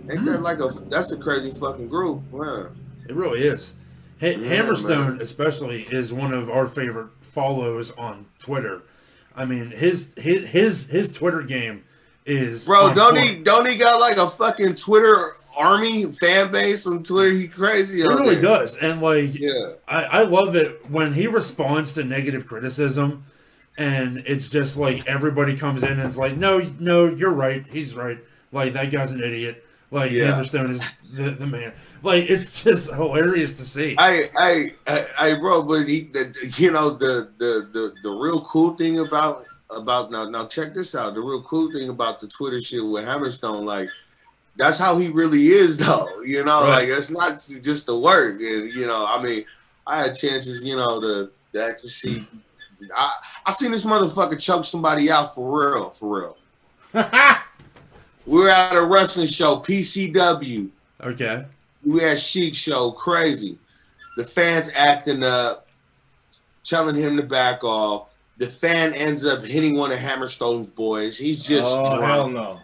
Ain't that like a? That's a crazy fucking group, huh? It really is. yeah, Hammerstone, man. especially, is one of our favorite follows on Twitter I mean, his his his his Twitter game is bro. Don't point. he don't he got like a fucking Twitter army fan base on Twitter? He crazy. He really there. does, and like, yeah, I, I love it when he responds to negative criticism, and it's just like everybody comes in and it's like, no, no, you're right, he's right. Like that guy's an idiot. Like yeah. Hammerstone is the, the man. Like it's just hilarious to see. I I I, I bro, but he, the, you know the, the the the real cool thing about about now now check this out. The real cool thing about the Twitter shit with Hammerstone, like that's how he really is [laughs] though. You know, right. like it's not just the work. And you know, I mean, I had chances, you know, to, to actually see. I I seen this motherfucker choke somebody out for real, for real. [laughs] We were at a wrestling show, PCW. Okay. We had Sheik show, crazy. The fans acting up, telling him to back off. The fan ends up hitting one of Hammerstone's boys. He's just oh, drunk. hell no.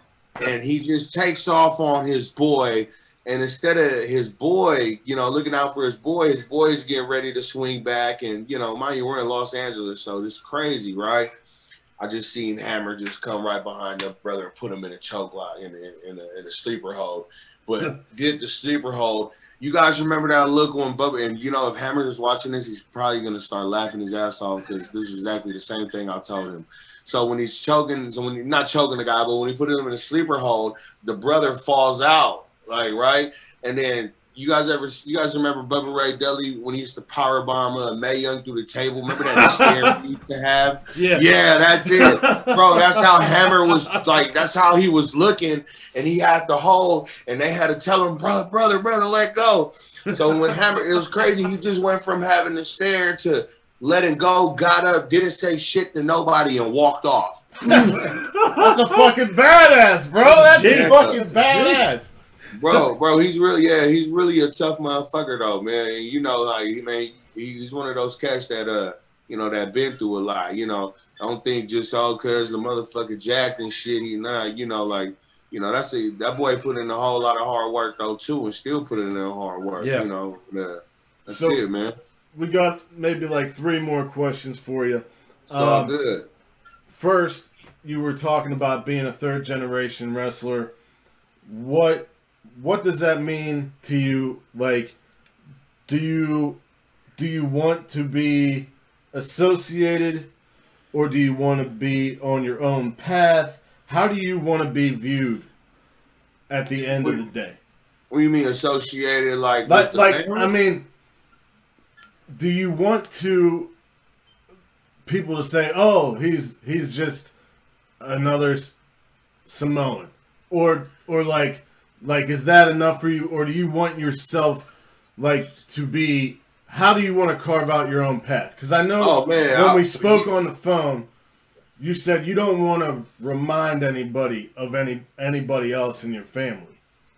And he just takes off on his boy And instead of his boy, you know, looking out for his boy, his boy's getting ready to swing back. And, you know, mind you, we're in Los Angeles, so this is crazy, right? I just seen Hammer just come right behind the brother and put him in a choke lock in, in, in, a, in a sleeper hold. But [laughs] did the sleeper hold. You guys remember that look when Bubba, and you know, if Hammer is watching this, he's probably going to start laughing his ass off because this is exactly the same thing I told him. So when he's choking, so when he's not choking the guy, but when he put him in a sleeper hold, the brother falls out, like, right? And then you guys ever you guys remember Bubba Ray Dudley when he used to power bomb uh, Mae Young through the table? Remember that [laughs] stare he used to have? Yeah, yeah, that's it, [laughs] bro. That's how Hammer was like. That's how he was looking, and he had the hold, and they had to tell him, brother, brother, brother, let go. So when Hammer, it was crazy. He just went from having to stare to letting go, got up, didn't say shit to nobody, and walked off. [laughs] That's a fucking badass, bro. That's yeah, fucking badass bro, bro, he's really yeah, he's really a tough motherfucker though, man. And you know, like he man, he's one of those cats that uh, you know, that been through a lot. You know, I don't think just all cause the motherfucker jacked and shit, he not, you know, like, you know, that's a that boy put in a whole lot of hard work though too, and still put in hard work. Yeah. You know, uh, that's so, it, man. We got maybe like three more questions for you. It's um, all good. First, you were talking about being a third generation wrestler. What what does that mean to you? Like, do you do you want to be associated, or do you want to be on your own path? How do you want to be viewed at the end what, of the day? What do you mean associated? Like, like, like I mean, do you want to people to say, "Oh, he's he's just another Samoan," or or like like, is that enough for you, or do you want yourself like to be? How do you want to carve out your own path? Because I know oh, man, when I'll, we spoke on the phone, you said you don't want to remind anybody of any anybody else in your family.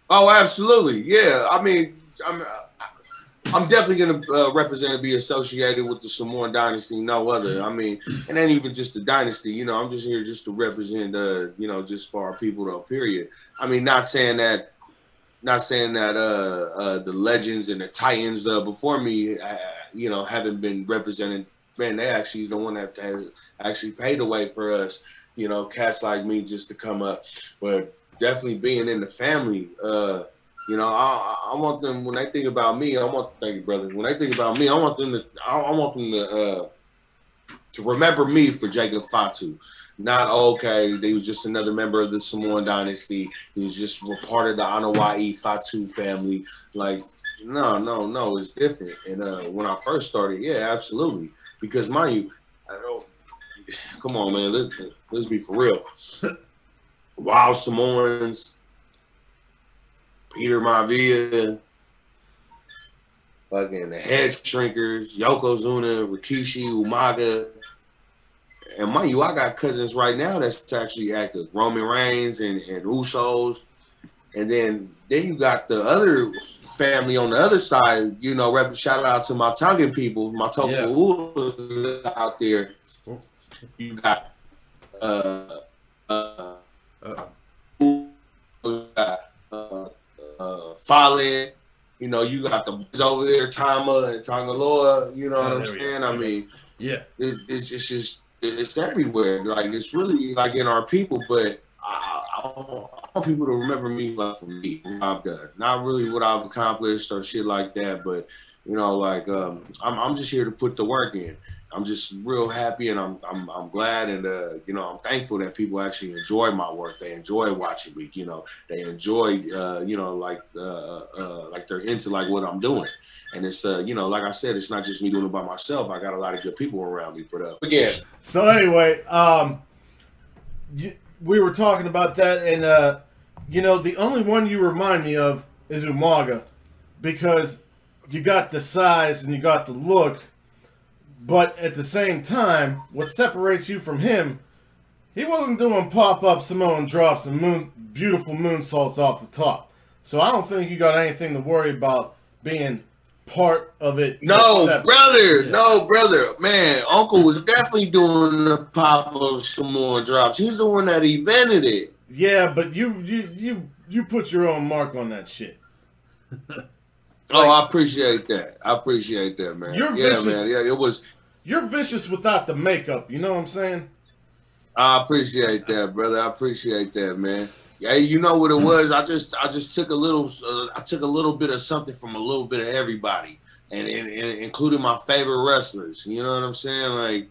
Oh, absolutely, yeah. I mean, I'm uh, I'm definitely going to uh, represent and be associated with the Samoan dynasty, no other. I mean, and then even just the dynasty. You know, I'm just here just to represent, uh, you know, just for our people, though. Period. I mean, not saying that, not saying that uh, uh the legends and the titans uh, before me, uh, you know, haven't been represented. Man, they actually is the one that has actually paid the way for us. You know, cats like me just to come up, but definitely being in the family. uh you know, I, I want them when they think about me. I want thank you, brother. When they think about me, I want them to. I, I want them to uh, to remember me for Jacob Fatu. Not okay. They was just another member of the Samoan dynasty. He was just part of the Anoa'i Fatu family. Like, no, no, no. It's different. And uh, when I first started, yeah, absolutely. Because mind you, I know. Come on, man. Let's, let's be for real. Wild Samoans Peter Maivia, fucking the Head Shrinkers, Yokozuna, Rikishi, Umaga. And mind you, I got cousins right now that's actually active. Roman Reigns and, and Usos. And then then you got the other family on the other side, you know, rep, shout out to my Tongan people, my Toku yeah. out there. You got uh uh, uh, got, uh uh, Fallen. You know, you got the boys over there, Tama and Tangaloa. You know oh, what I'm saying? I mean, yeah, it, it's just, just it's everywhere. Like it's really like in our people, but I, I, want people to remember me like for me, what I've done. Not really what I've accomplished or shit like that, but you know, like um, I'm, I'm just here to put the work in. I'm just real happy and I'm I'm, I'm glad and uh, you know I'm thankful that people actually enjoy my work. They enjoy watching me. You know, they enjoy uh, you know like uh, uh, like they're into like what I'm doing. And it's uh, you know, like I said, it's not just me doing it by myself. I got a lot of good people around me. But uh, again. So anyway, um, you, we were talking about that, and uh, you know, the only one you remind me of is Umaga, because you got the size and you got the look but at the same time, what separates you from him, he wasn't doing pop-up Samoan drops and moon, beautiful moonsaults off the top. So I don't think you got anything to worry about being part of it. No, brother. Yeah. No, brother. Man, Uncle was definitely doing the pop-up Samoan drops. He's the one that invented it. Yeah, but you you you you put your own mark on that shit. [laughs] oh, I appreciate that. I appreciate that, man. You're yeah, vicious. man. Yeah, it was. You're vicious without the makeup. You know what I'm saying? I appreciate that, brother. I appreciate that, man. Yeah, you know what it was. I just, I just took a little, uh, I took a little bit of something from a little bit of everybody, and, and, and including my favorite wrestlers. You know what I'm saying? Like,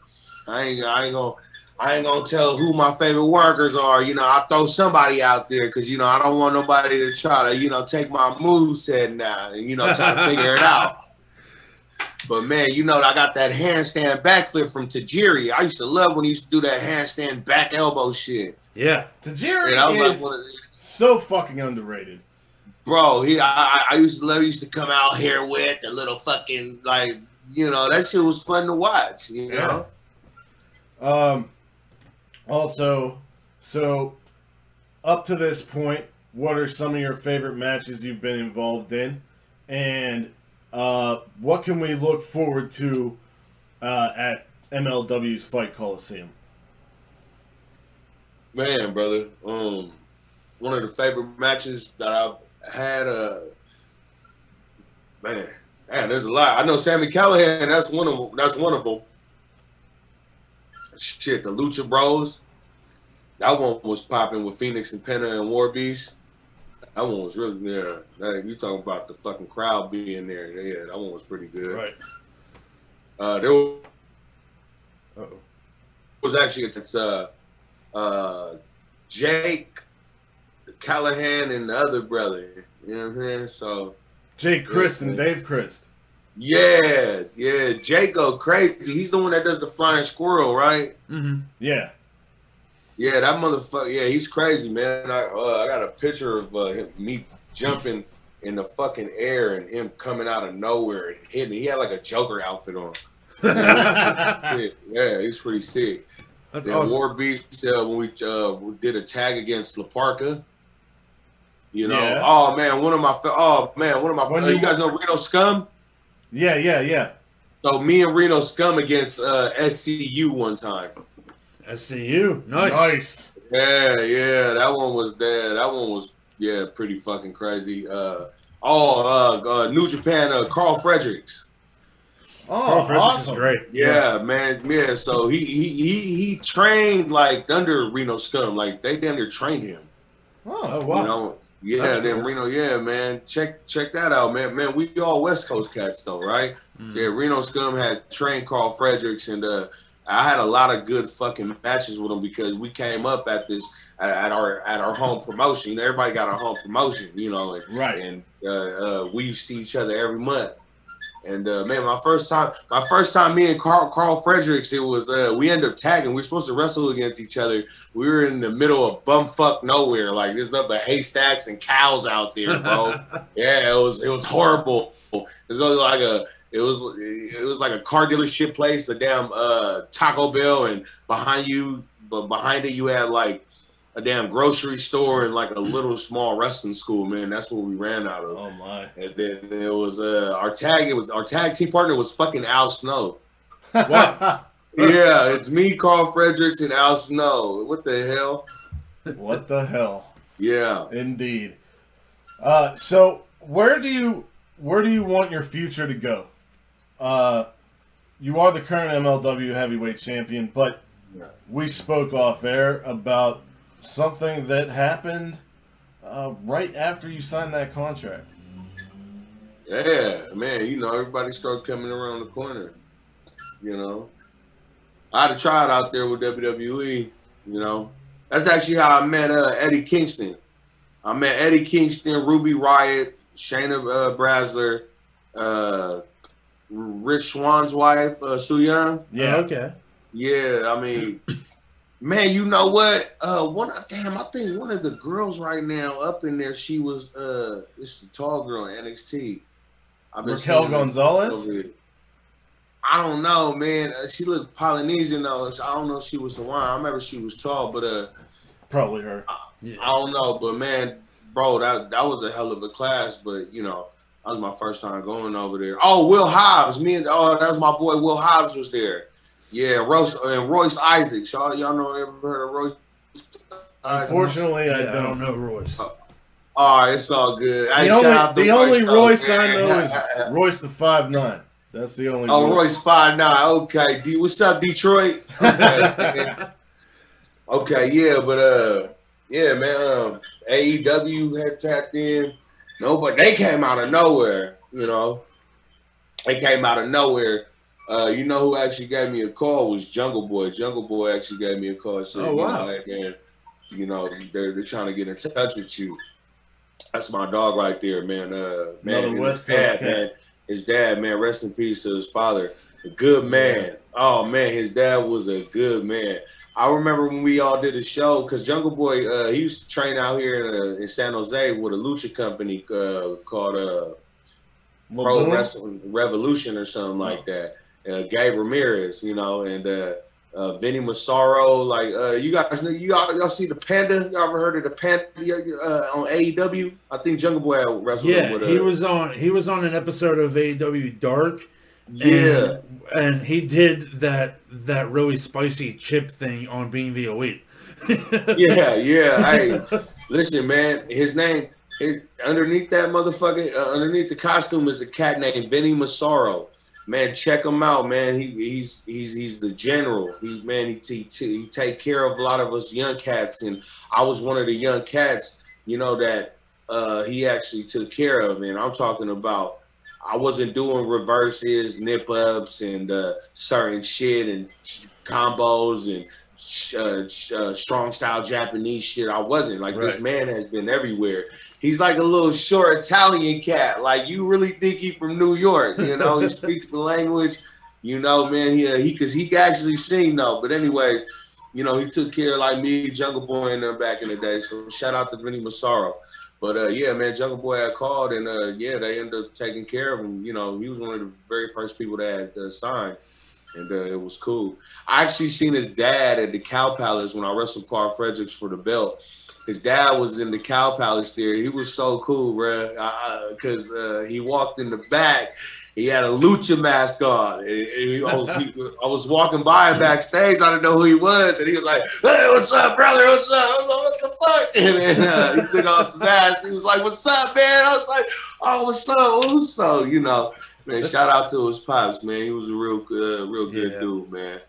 I ain't, I ain't gonna, I ain't gonna tell who my favorite workers are. You know, I throw somebody out there because you know I don't want nobody to try to, you know, take my move set now and you know try to figure it out. [laughs] But man, you know, I got that handstand backflip from Tajiri. I used to love when he used to do that handstand back elbow shit. Yeah. Tajiri And I like, is so fucking underrated. bro, he, I, I- I used to love. He used to come out here with the little fucking like, you know, that shit was fun to watch. You know, Um, also, so up to this point, what are some of your favorite matches you've been involved in, and uh, what can we look forward to uh, at MLW's Fight Coliseum? man, brother. Um, one of the favorite matches that I've had. Uh, man, man, there's a lot. I know Sami Callihan. That's one of them. That's one of them. Shit, the Lucha Bros. That one was popping with Fenix and Penta and War Beast. That one was really yeah. You talking about the fucking crowd being there? Yeah, that one was pretty good. Right. Uh, there was was actually it's uh uh Jake Callahan and the other brother. You know what I'm saying? So Jake Crist and Dave Crist. Yeah, yeah, Jake go crazy. He's the one that does the flying squirrel, right? Mm-hmm. Yeah. Yeah, that motherfucker. Yeah, he's crazy, man. I uh, I got a picture of uh, him, me jumping in the fucking air and him coming out of nowhere and hitting. He had like a Joker outfit on. [laughs] yeah, yeah, he's pretty sick. That's Then awesome. War Beast uh, when we uh, we did a tag against La Parka. You know, Yeah. oh man, one of my oh man, one of my When uh, you- you guys know Reno Scum. Yeah, yeah, yeah. So me and Reno Scum against uh, SCU one time. SCU. Nice. Nice. Yeah, yeah, that one was there. That one was yeah, pretty fucking crazy. Uh, oh, uh, uh, New Japan, uh, Karl Fredericks. Oh, Karl Fredericks awesome. is great. Yeah, man, yeah. So he he he he trained like under Reno Scum, like they damn near trained him. Oh Oh, wow. You know, yeah, That's then cool. Reno, yeah, man. Check check that out, man. Man, we all West Coast cats though, right? Mm. Yeah, Reno Scum had trained Karl Fredericks, and uh, I had a lot of good fucking matches with him because we came up at this at, at our at our home promotion. You know, everybody got a home promotion, you know, and Right. and uh, uh, we used to see each other every month. And uh, man, my first time, my first time, me and Karl, Karl Fredericks, it was uh, we ended up tagging. We were supposed to wrestle against each other. We were in the middle of bumfuck nowhere, like there's nothing but haystacks and cows out there, bro. [laughs] yeah, it was it was horrible. It was like a it was it was like a car dealership place, a damn uh, Taco Bell, and behind you, but behind it you had like a damn grocery store and like a little small wrestling school. Man, that's what we ran out of. Oh my. And then it was uh our tag. It was our tag team partner was fucking Al Snow. Wow. [laughs] yeah, it's me, Karl Fredericks, and Al Snow. What the hell? what the hell? Yeah. Indeed. Uh, so where do you where do you want your future to go? Uh, you are the current MLW heavyweight champion, but we spoke off air about something that happened uh, right after you signed that contract. Yeah, man. You know, everybody started coming around the corner. You know, I had to try it out there with WWE. You know, that's actually how I met uh, Eddie Kingston. I met Eddie Kingston, Ruby Riott, Shayna uh, Baszler, uh, Rich Swann's wife, uh, Su Yung. Yeah. Okay. Yeah, I mean, man, you know what? Uh, one damn, I think one of the girls right now up in there, she was uh, it's is the tall girl in NXT. I've Raquel seeing Gonzalez? I don't know, man. Uh, she looked Polynesian though. so I don't know if she was Hawaiian. I remember she was tall, but uh, Probably her. I Yeah. don't know. But man, bro, that that was a hell of a class. But you know, that was my first time going over there. Oh, Will Hobbs, me and oh, that was my boy. Will Hobbs was there. Yeah, Royce and Royce Isaacs. Y'all, y'all know ever heard of Royce? Isaacs? Unfortunately, Yeah, I I don't. don't know Royce. Oh, it's all good. The shout only, out to the only though, Royce I know is [laughs] Royce the five nine. That's the only. Oh, Royce five nine. Okay, D, what's up, Detroit? Okay, [laughs] okay, yeah, but uh, yeah, man. Um, AEW had tapped in. No, but they came out of nowhere. You know, they came out of nowhere. Uh, you know who actually gave me a call was Jungle Boy. Jungle Boy actually gave me a call. Said, Oh, wow. You know, hey, man, you know they're, they're trying to get in touch with you. That's my dog right there, man. Uh, man, Another West his dad, man. His dad, man. Rest in peace to his father. A good man. Oh man, his dad was a good man. I remember when we all did a show because Jungle Boy, uh, he used to train out here in, uh, in San Jose with a lucha company uh, called uh, Pro Wrestling Revolution or something like that. Uh, Gabe Ramirez, you know, and uh, uh, Vinny Massaro. Like uh, you guys, know- you all, y'all see the Panda? Y'all ever heard of the Panda uh, on AEW? I think Jungle Boy wrestled Yeah, with. Uh, he was on. He was on an episode of AEW Dark. Yeah, and, and he did that that really spicy chip thing on being the elite. [laughs] yeah, yeah. [laughs] Hey, listen, man. His name his, underneath that motherfucking uh, underneath the costume is a cat named Vinny Massaro. Man, check him out, man. He, he's he's he's the general. He man, he, he he take care of a lot of us young cats, and I was one of the young cats, you know that uh, he actually took care of. And I'm talking about. I wasn't doing reverses, nip ups, and uh, certain shit and combos and uh, sh- uh, strong style Japanese shit. I wasn't like this man has been everywhere. He's like a little short Italian cat. Like you really think he from New York? You know, he [laughs] speaks the language. You know, man, he uh, he because he actually sing though. But anyways, you know, he took care of like me, Jungle Boy, and them back in the day. So shout out to Vinny Massaro. But uh, yeah, man, Jungle Boy had called, and uh, yeah, they ended up taking care of him. You know, he was one of the very first people that had uh, signed, and uh, it was cool. I actually seen his dad at the Cow Palace when I wrestled Karl Fredericks for the belt. His dad was in the Cow Palace there. He was so cool, bro, because uh, he walked in the back. He had a lucha mask on. And- and I, was, he- I was walking by him backstage. I didn't know who he was, and he was like, "Hey, what's up, brother? What's up? I was like, what the fuck?" [laughs] And uh, he took off the mask. He was like, "What's up, man?" I was like, "Oh, what's up? Up?" You know, man. Shout out to his pops, man. He was a real, uh, real good Yeah. dude, man.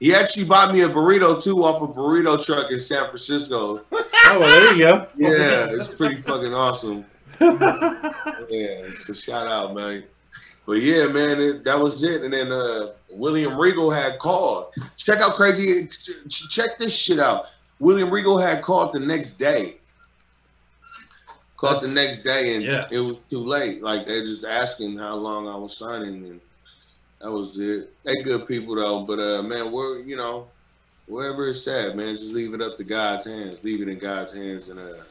He actually bought me a burrito too off a burrito truck in San Francisco. [laughs] Oh, well, there you go. Yeah, it's pretty fucking awesome. Yeah, so shout out, man. But yeah, man, it, that was it. And then uh, William Regal had called. Check out crazy. ch- Check this shit out. William Regal had called the next day. Called the next day, and yeah. it was too late. Like they're just asking how long I was signing, and that was it. They good people though, but uh, man, we're you know, wherever it's at, man, just leave it up to God's hands. Leave it in God's hands, and uh,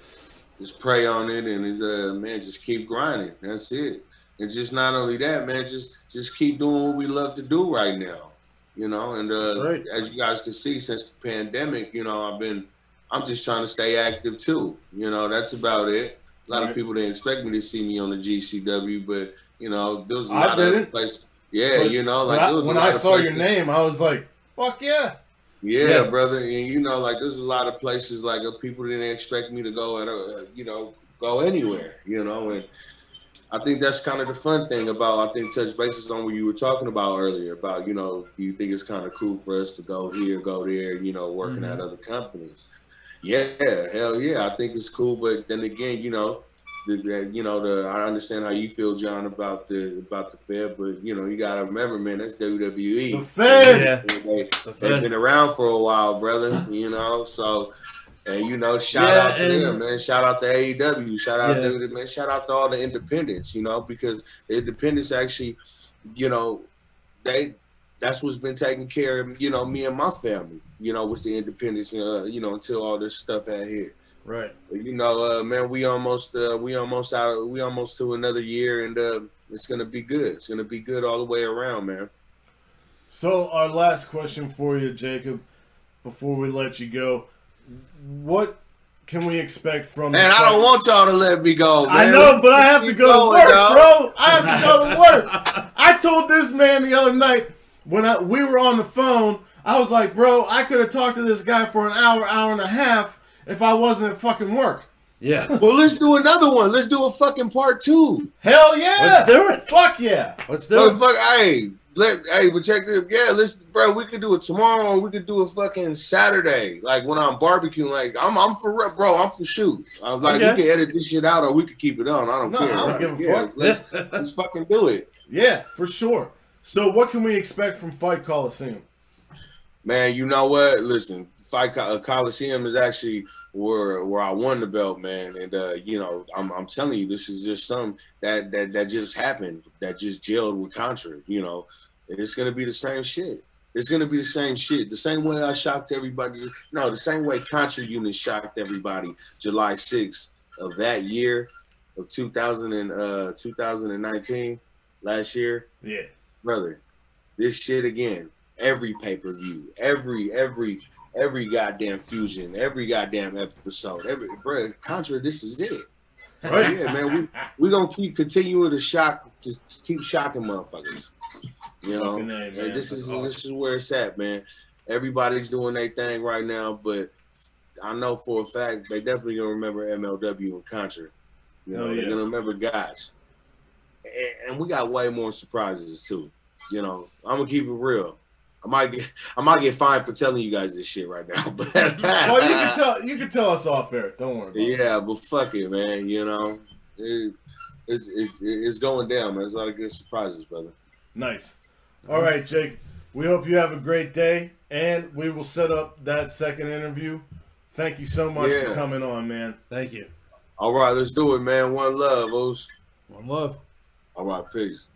just pray on it, and uh, man, just keep grinding. That's it. And just not only that, man, just just keep doing what we love to do right now. You know, and uh, Right. as you guys can see, since the pandemic, you know, I've been, I'm just trying to stay active too. You know, that's about it. A lot Right. of people didn't expect me to see me on the GCW, but you know, there was a I lot of places. Yeah, But you know, When like I, was when I saw your name, I was like, "Fuck yeah!" yeah, Yeah. brother, and you know, like there's a lot of places like uh, people didn't expect me to go at, uh, you know, go anywhere, you know, and I think that's kind of the fun thing about I think touch bases on what you were talking about earlier about you know, do you think it's kind of cool for us to go here, go there, you know, working Mhm. at other companies? Yeah, hell yeah, I think it's cool, but then again, you know. The, the- you know, the I understand how you feel, John, about the about the Fed, but you know, you gotta remember, man, that's WWE. The Fed. Yeah. They- The They've Fed. been around for a while, brother. You know, so and you know, shout Yeah, out to and- them, man. Shout out to AEW. Shout out Yeah. to man. Shout out to all the independents. You know, because the independents actually, you know, they that's what's been taking care of you know me and my family. You know, with the independence, Uh, you know, until all this stuff out here. Right. But, you know, uh, man, we almost uh, we almost out. We almost to another year, and uh, it's gonna be good. It's gonna be good all the way around, man. So our last question for you, Jacob, before we let you go, what can we expect from? Man, the I don't want y'all to let me go. Man. I know, but I have to Keep go to going, work, dog. bro. I have to go to work. I told this man the other night when I, we were on the phone. I was like, bro, I could have talked to this guy for an hour, hour and a half if I wasn't at fucking work. Yeah. [laughs] Well, let's do another one. Let's do a fucking part two. Hell yeah! Let's do it. Fuck yeah! Let's do it. Motherfucker, hey, let hey, but check this. Yeah, let's, bro. We could do it tomorrow, or we could do it fucking Saturday. Like when I'm barbecuing, like I'm, I'm for real, bro. I'm for shoot. I'm like Okay. we can edit this shit out, or we could keep it on. I don't No, care. I don't give a Yeah, fuck. Let's, let's fucking do it, [laughs] Yeah, for sure. So, what can we expect from Fight Coliseum? man. You know what? Listen, fight Co- uh, Coliseum is actually where where I won the belt, man. And uh, you know, I'm I'm telling you, this is just something that that that just happened. That just gelled with Contra. You know, it's gonna be the same shit. It's gonna be the same shit. The same way I shocked everybody. No, the same way Contra Unit shocked everybody July 6th of that year of 2000 and uh 2019 last year, Yeah. Brother. This shit again. Every pay per view, every every every goddamn fusion, every goddamn episode, every bro, Contra. This is it. So, yeah, man. We we gonna keep continuing to shock, to keep shocking motherfuckers. You know, Fucking man. and this is awesome. this is where it's at, man. Everybody's doing their thing right now, but I know for a fact they definitely gonna remember MLW and Contra. You oh, know, Hell they're gonna remember guys, and, and we got way more surprises too. You know, I'm gonna keep it real. I might get I might get fined for telling you guys this shit right now, [laughs] but well, Oh, you can tell you can tell us off air. Don't worry. About it. yeah, but fuck it, man. You know, it, it's it, it's going down, man. There's a lot of good surprises, brother. Nice. All right, Jake. We hope you have a great day, and we will set up that second interview. Thank you so much for coming on, man. Thank you. All right, let's do it, man. One love, O's. One love. All right, peace.